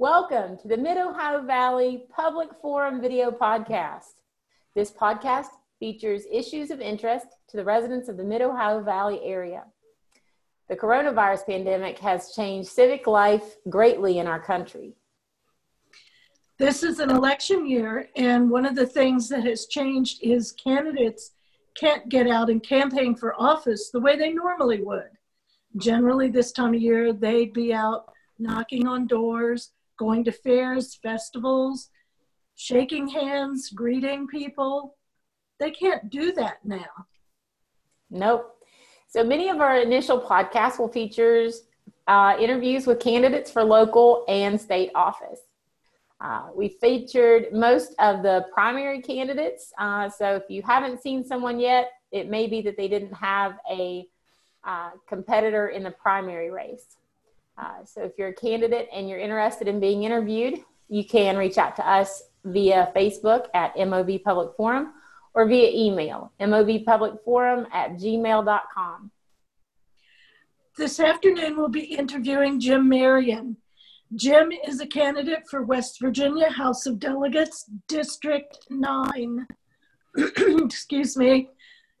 Welcome to the Mid Ohio Valley Public Forum video podcast. This podcast features issues of interest to the residents of the Mid Ohio Valley area. The coronavirus pandemic has changed civic life greatly in our country. This is an election year, and one of the things that has changed is candidates can't get out and campaign for office the way they normally would. Generally, this time of year, they'd be out knocking on doors, going to fairs, festivals, shaking hands, greeting people. They can't do that now. Nope. So many of our initial podcasts will feature uh, interviews with candidates for local and state office. Uh, we featured most of the primary candidates. Uh, so if you haven't seen someone yet, it may be that they didn't have a uh, competitor in the primary race. Uh, so if you're a candidate and you're interested in being interviewed, you can reach out to us via Facebook at MOV Public Forum or via email, movpublicforum at gmail.com. This afternoon, we'll be interviewing Jim Marion. Jim is a candidate for West Virginia House of Delegates, District 9. Excuse me,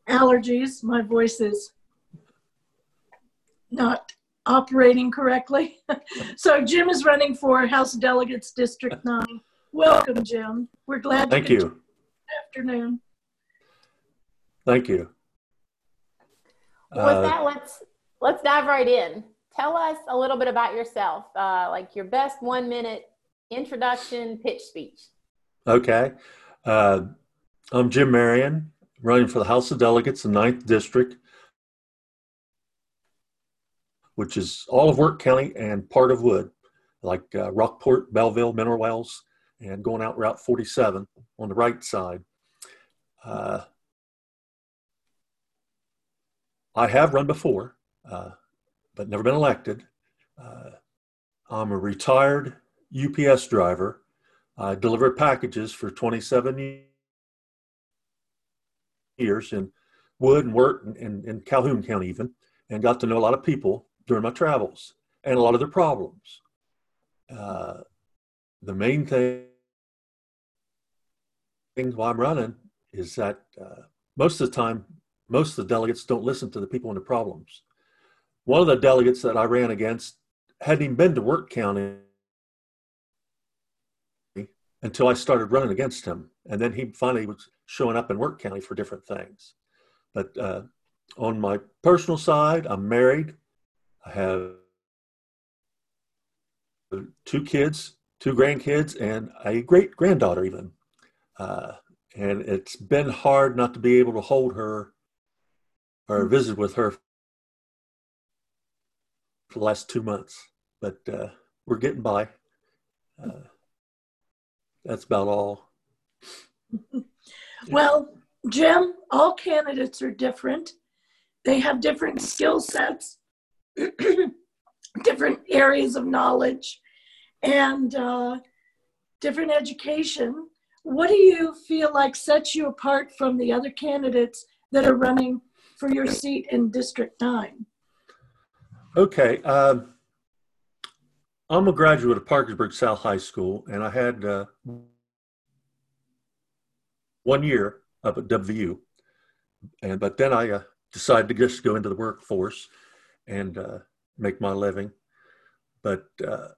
allergies, my voice is not operating correctly. so Jim is running for House Delegates District 9. Welcome, Jim. We're glad Thank you. afternoon. Thank you. With uh, that, let's let's dive right in. Tell us a little bit about yourself, uh, like your best one minute introduction pitch speech. Okay. Uh, I'm Jim Marion, running for the House of Delegates in 9th District which is all of Wirt County and part of Wood, like uh, Rockport, Belleville, Mineral Wells, and going out Route 47 on the right side. Uh, I have run before, uh, but never been elected. Uh, I'm a retired UPS driver. I delivered packages for 27 years in Wood and Wirt and, and, and Calhoun County even, and got to know a lot of people during my travels and a lot of their problems. Uh, the main thing while I'm running is that uh, most of the time, most of the delegates don't listen to the people and the problems. One of the delegates that I ran against hadn't even been to Wirt County until I started running against him. And then he finally was showing up in Wirt County for different things. But uh, on my personal side, I'm married. I have two kids, two grandkids, and a great granddaughter, even. Uh, and it's been hard not to be able to hold her or visit with her for the last two months, but uh, we're getting by. Uh, that's about all. well, Jim, all candidates are different. They have different skill sets different areas of knowledge and uh, different education. What do you feel like sets you apart from the other candidates that are running for your seat in District 9? Okay. Uh, I'm a graduate of Parkersburg South High School, and I had uh, one year up at WVU. And, but then I uh, decided to just go into the workforce and uh, make my living. But uh,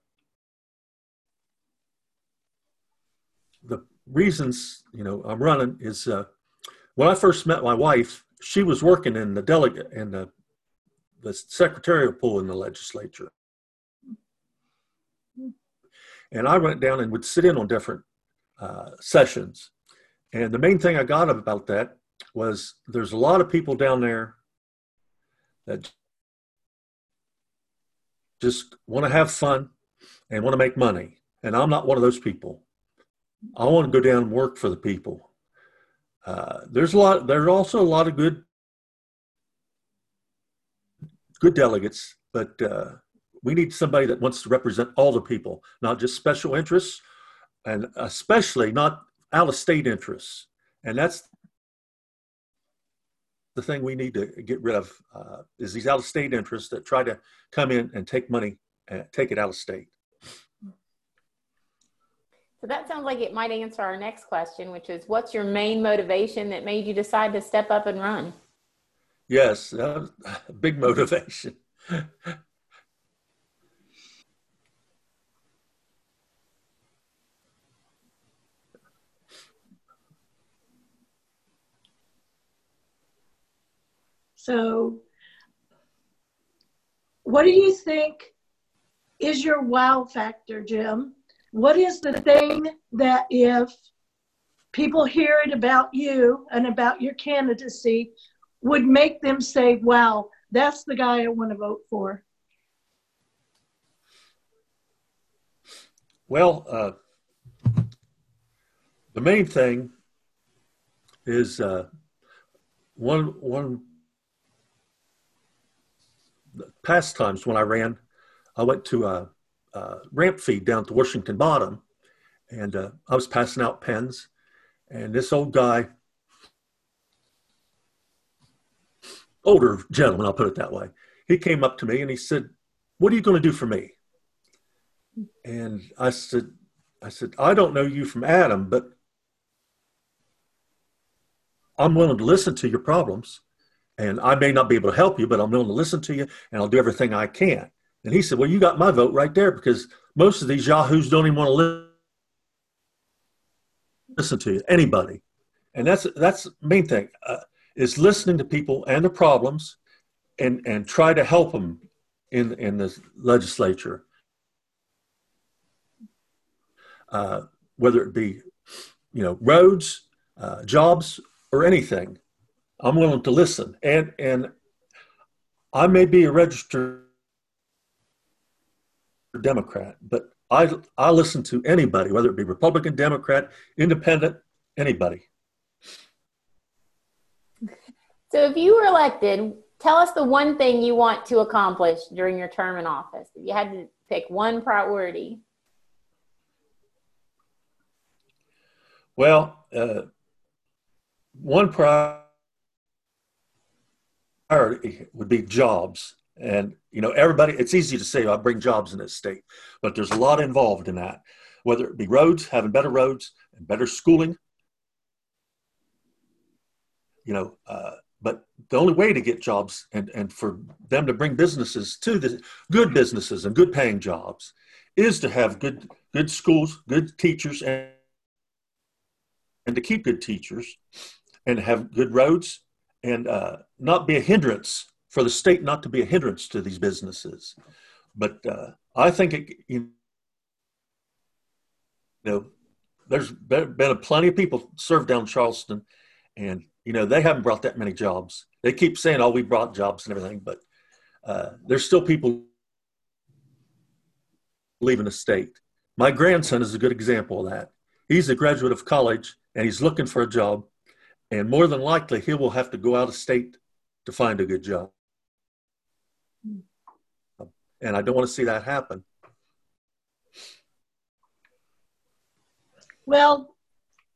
the reasons, you know, I'm running is uh, when I first met my wife, she was working in the delegate and the, the secretarial pool in the legislature. And I went down and would sit in on different uh, sessions. And the main thing I got about that was there's a lot of people down there that just want to have fun and want to make money. And I'm not one of those people. I want to go down and work for the people. Uh, there's a lot. There's also a lot of good, good delegates, but uh, we need somebody that wants to represent all the people, not just special interests, and especially not out of state interests. And that's the thing we need to get rid of uh, is these out of state interests that try to come in and take money and take it out of state. So that sounds like it might answer our next question, which is what's your main motivation that made you decide to step up and run? Yes, uh, big motivation. So, what do you think is your wow factor, Jim? What is the thing that if people hear it about you and about your candidacy would make them say, wow, that's the guy I want to vote for? Well, uh, the main thing is uh, one one past times when I ran, I went to a, a ramp feed down to Washington Bottom, and uh, I was passing out pens, and this old guy, older gentleman, I'll put it that way, he came up to me and he said, "What are you going to do for me?" And I said, "I said I don't know you from Adam, but." I'm willing to listen to your problems and I may not be able to help you, but I'm willing to listen to you and I'll do everything I can. And he said, Well, you got my vote right there because most of these yahoos don't even want to listen to you, anybody. And that's that's the main thing uh, is listening to people and the problems, and and try to help them in in the legislature, uh, whether it be you know roads, uh, jobs, or anything. I'm willing to listen. And and I may be a registered Democrat, but I I listen to anybody, whether it be Republican, Democrat, Independent, anybody. So if you were elected, tell us the one thing you want to accomplish during your term in office. If you had to pick one priority. Well, uh, one priority priority would be jobs. And, you know, everybody, it's easy to say, I bring jobs in this state, but there's a lot involved in that, whether it be roads, having better roads and better schooling. You know, uh, but the only way to get jobs and, and for them to bring businesses to the good businesses and good paying jobs is to have good, good schools, good teachers, and, and to keep good teachers and have good roads and uh, not be a hindrance for the state not to be a hindrance to these businesses. But uh, I think it, you know, there's been a plenty of people served down Charleston, and you know they haven't brought that many jobs. They keep saying, "Oh, we brought jobs and everything," but uh, there's still people leaving the state. My grandson is a good example of that. He's a graduate of college and he's looking for a job and more than likely he will have to go out of state to find a good job. And I don't want to see that happen. Well,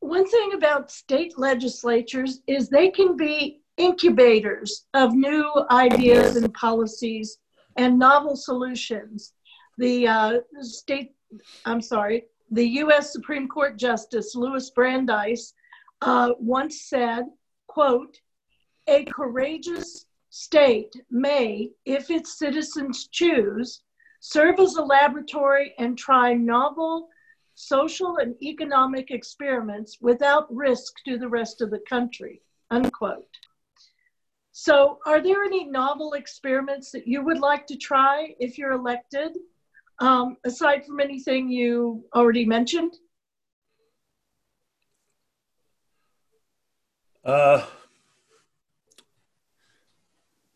one thing about state legislatures is they can be incubators of new ideas and policies and novel solutions. The uh, state, I'm sorry, the U.S. Supreme Court Justice Louis Brandeis uh, once said, quote, a courageous state may, if its citizens choose, serve as a laboratory and try novel social and economic experiments without risk to the rest of the country, unquote. So, are there any novel experiments that you would like to try if you're elected, um, aside from anything you already mentioned? Uh,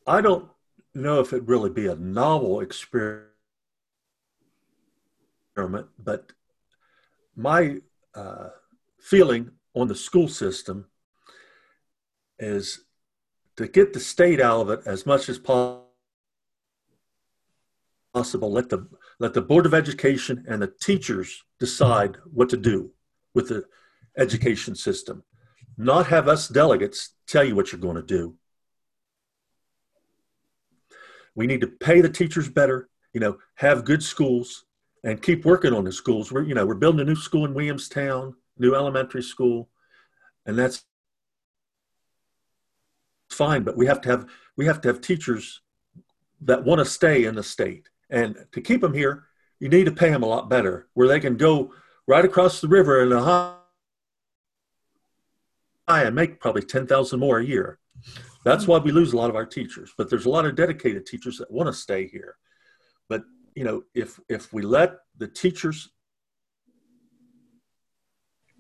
I don't know if it'd really be a novel experiment, but my uh, feeling on the school system is to get the state out of it as much as possible. Let the let the board of education and the teachers decide what to do with the education system not have us delegates tell you what you're going to do. We need to pay the teachers better, you know, have good schools, and keep working on the schools. We're, you know, we're building a new school in Williamstown, new elementary school, and that's fine. But we have to have we have to have teachers that want to stay in the state, and to keep them here, you need to pay them a lot better, where they can go right across the river in a and make probably ten thousand more a year. That's why we lose a lot of our teachers. But there's a lot of dedicated teachers that want to stay here. But you know, if if we let the teachers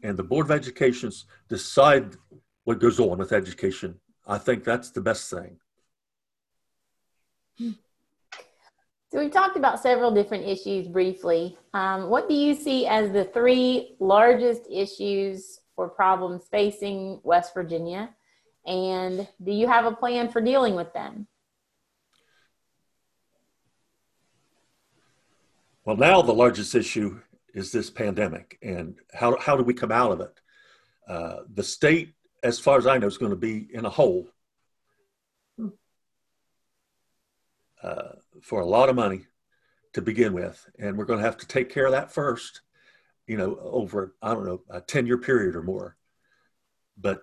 and the Board of Educations decide what goes on with education, I think that's the best thing. So we've talked about several different issues briefly. Um, what do you see as the three largest issues or problems facing West Virginia? And do you have a plan for dealing with them? Well, now the largest issue is this pandemic and how, how do we come out of it? Uh, the state, as far as I know, is going to be in a hole uh, for a lot of money to begin with. And we're going to have to take care of that first, you know, over, I don't know, a 10 year period or more. But,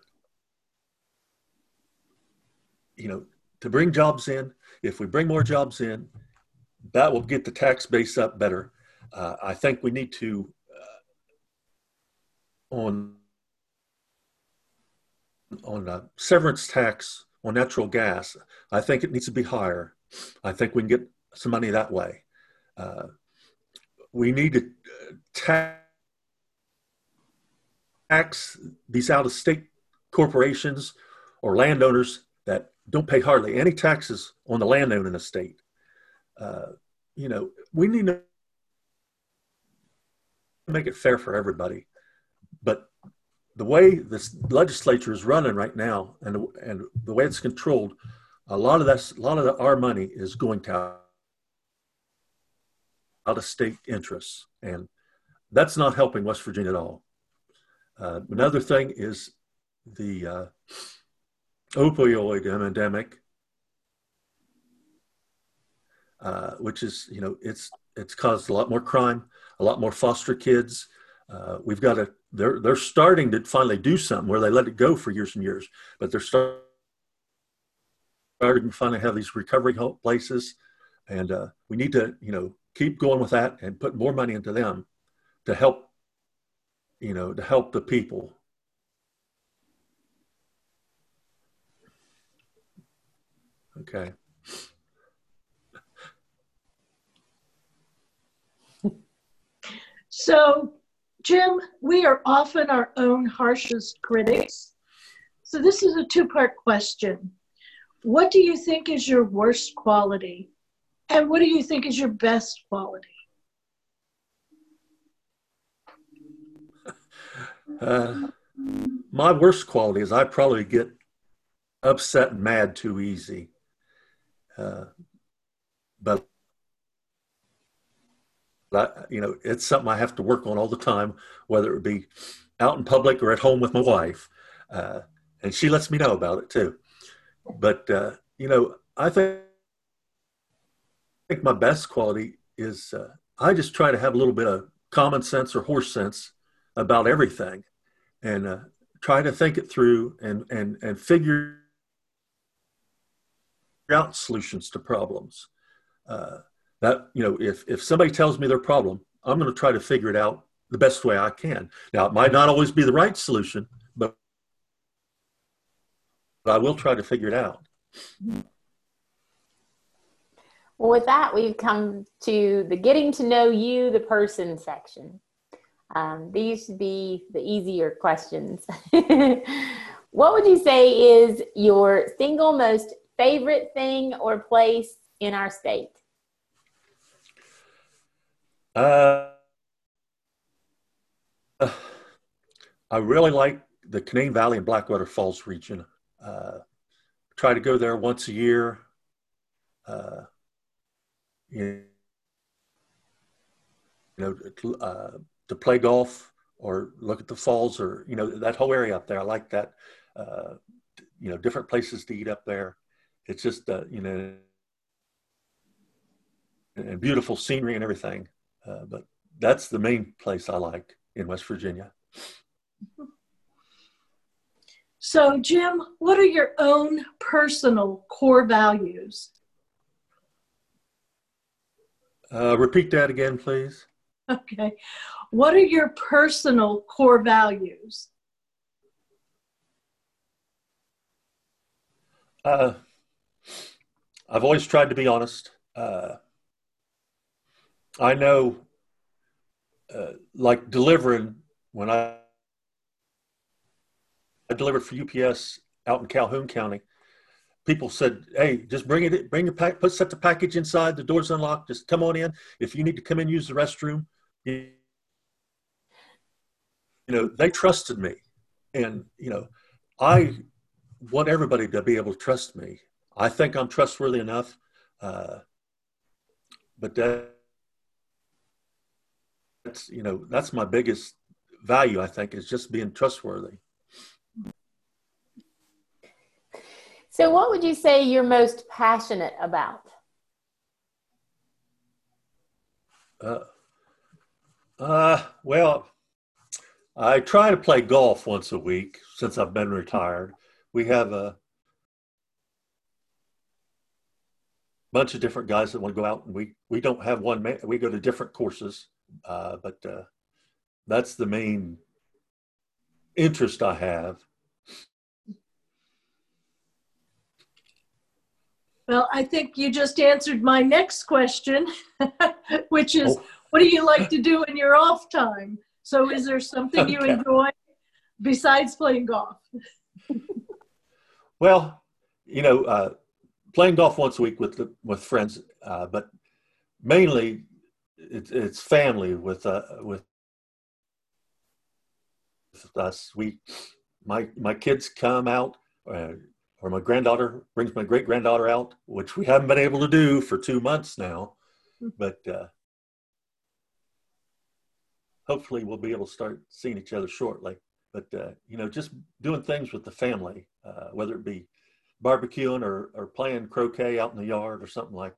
you know, to bring jobs in, if we bring more jobs in, that will get the tax base up better. Uh, I think we need to uh, on on a severance tax on natural gas. I think it needs to be higher. I think we can get some money that way. Uh, we need to tax tax these out of state corporations or landowners that don't pay hardly any taxes on the land owned in a state. Uh, you know, we need to make it fair for everybody. But the way this legislature is running right now, and and the way it's controlled, a lot of that, a lot of the, our money is going to out of state interests, and that's not helping West Virginia at all. Uh, another thing is the uh, opioid epidemic uh, which is you know it's it's caused a lot more crime, a lot more foster kids. Uh, we've got to they're they're starting to finally do something where they let it go for years and years, but they're starting to finally have these recovery places, and uh, we need to you know keep going with that and put more money into them to help you know to help the people okay So, Jim, we are often our own harshest critics. So, this is a two part question. What do you think is your worst quality? And what do you think is your best quality? Uh, my worst quality is I probably get upset and mad too easy. Uh, but I, you know, it's something I have to work on all the time, whether it be out in public or at home with my wife. Uh, and she lets me know about it too. But, uh, you know, I think, I think my best quality is uh, I just try to have a little bit of common sense or horse sense about everything and uh, try to think it through and, and, and figure out solutions to problems. Uh, that you know if if somebody tells me their problem i'm going to try to figure it out the best way i can. Now it might not always be the right solution but, but i will try to figure it out. Well with that we've come to the getting to know you the person section um, these should be the easier questions what would you say is your single most favorite thing or place in our state uh, I really like the Canaan Valley and Blackwater Falls region. Uh, try to go there once a year. Uh, you know, uh, to play golf or look at the falls or you know that whole area up there. I like that. Uh, you know, different places to eat up there. It's just uh, you know, and beautiful scenery and everything. Uh, but that's the main place I like in West Virginia. So, Jim, what are your own personal core values? Uh, repeat that again, please. Okay. What are your personal core values? Uh, I've always tried to be honest. Uh, I know, uh, like delivering when I I delivered for UPS out in Calhoun County. People said, "Hey, just bring it, bring your pack, put set the package inside. The door's unlocked. Just come on in. If you need to come in, use the restroom." You, know, they trusted me, and you know, I want everybody to be able to trust me. I think I'm trustworthy enough, uh, but that, that's you know that's my biggest value. I think is just being trustworthy. So, what would you say you're most passionate about? Uh, uh, well, I try to play golf once a week since I've been retired. We have a bunch of different guys that want to go out, and we we don't have one man. We go to different courses, uh, but uh, that's the main interest I have. Well, I think you just answered my next question, which is oh. What do you like to do in your off time? So, is there something okay. you enjoy besides playing golf? well, you know, uh, playing golf once a week with with friends, uh, but mainly it's, it's family with uh, with us. We my my kids come out. Uh, or my granddaughter brings my great granddaughter out, which we haven't been able to do for two months now. Hmm. But uh, hopefully, we'll be able to start seeing each other shortly. But uh, you know, just doing things with the family, uh, whether it be barbecuing or, or playing croquet out in the yard or something like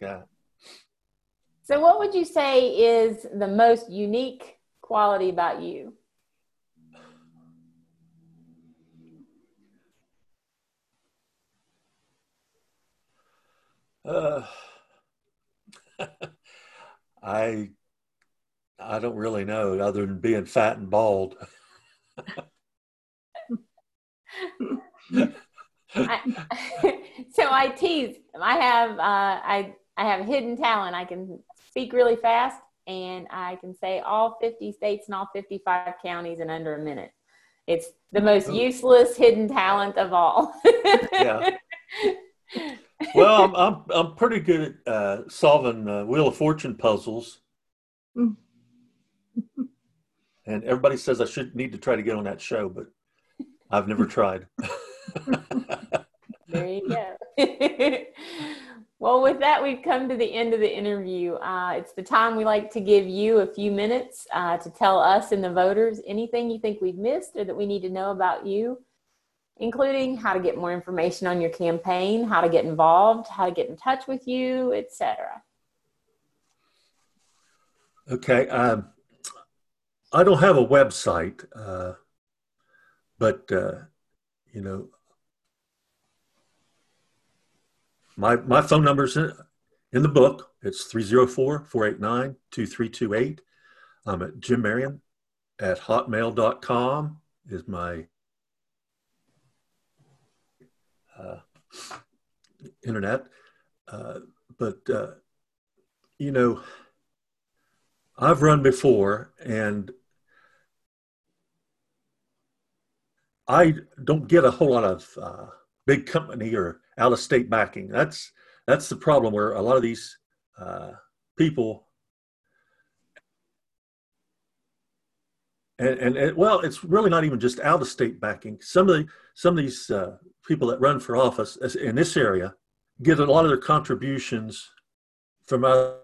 that. So, what would you say is the most unique quality about you? Uh, I I don't really know other than being fat and bald. I, so I tease. I have uh, I I have hidden talent. I can speak really fast, and I can say all 50 states and all 55 counties in under a minute. It's the most useless hidden talent of all. yeah well, I'm, I'm, I'm pretty good at uh, solving uh, Wheel of Fortune puzzles. and everybody says I should need to try to get on that show, but I've never tried. there you go. well, with that, we've come to the end of the interview. Uh, it's the time we like to give you a few minutes uh, to tell us and the voters anything you think we've missed or that we need to know about you including how to get more information on your campaign, how to get involved, how to get in touch with you, etc. Okay. Um, I don't have a website, uh, but, uh, you know, my, my phone number is in, in the book. It's 304 489 2328. I'm at Jim Marion at hotmail.com is my uh, internet. Uh, but, uh, you know, I've run before and I don't get a whole lot of uh, big company or out of state backing. That's that's the problem where a lot of these uh, people and, and, and, well, it's really not even just out of state backing. Some of the some of these uh, people that run for office in this area get a lot of their contributions from other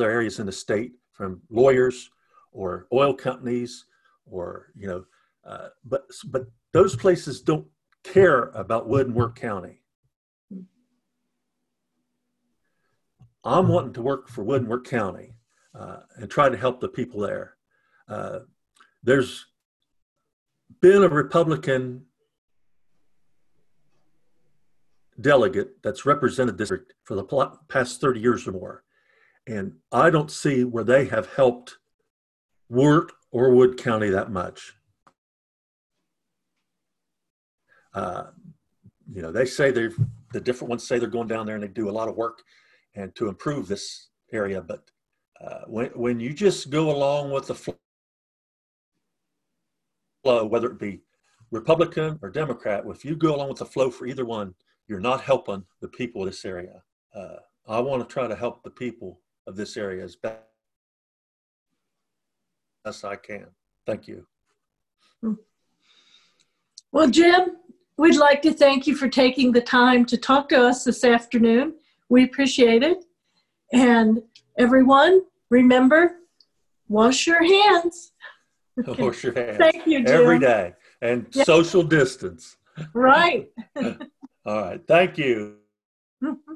areas in the state, from lawyers or oil companies, or you know, uh, but but those places don't care about Wood and Wirt County. I'm wanting to work for Wood and Wirt County uh, and try to help the people there. Uh, there's been a Republican delegate that's represented this district for the past 30 years or more. And I don't see where they have helped Wirt or Wood County that much. Uh, you know, they say they're the different ones say they're going down there and they do a lot of work and to improve this area. But uh, when when you just go along with the flow, whether it be Republican or Democrat, if you go along with the flow for either one, you're not helping the people of this area. Uh, I want to try to help the people of this area as best I can. Thank you. Well, Jim, we'd like to thank you for taking the time to talk to us this afternoon. We appreciate it. And everyone, remember, wash your hands. Okay. Wash your hands. Thank you, Jim. Every day. And yeah. social distance. Right. All right. Thank you. Mm-hmm.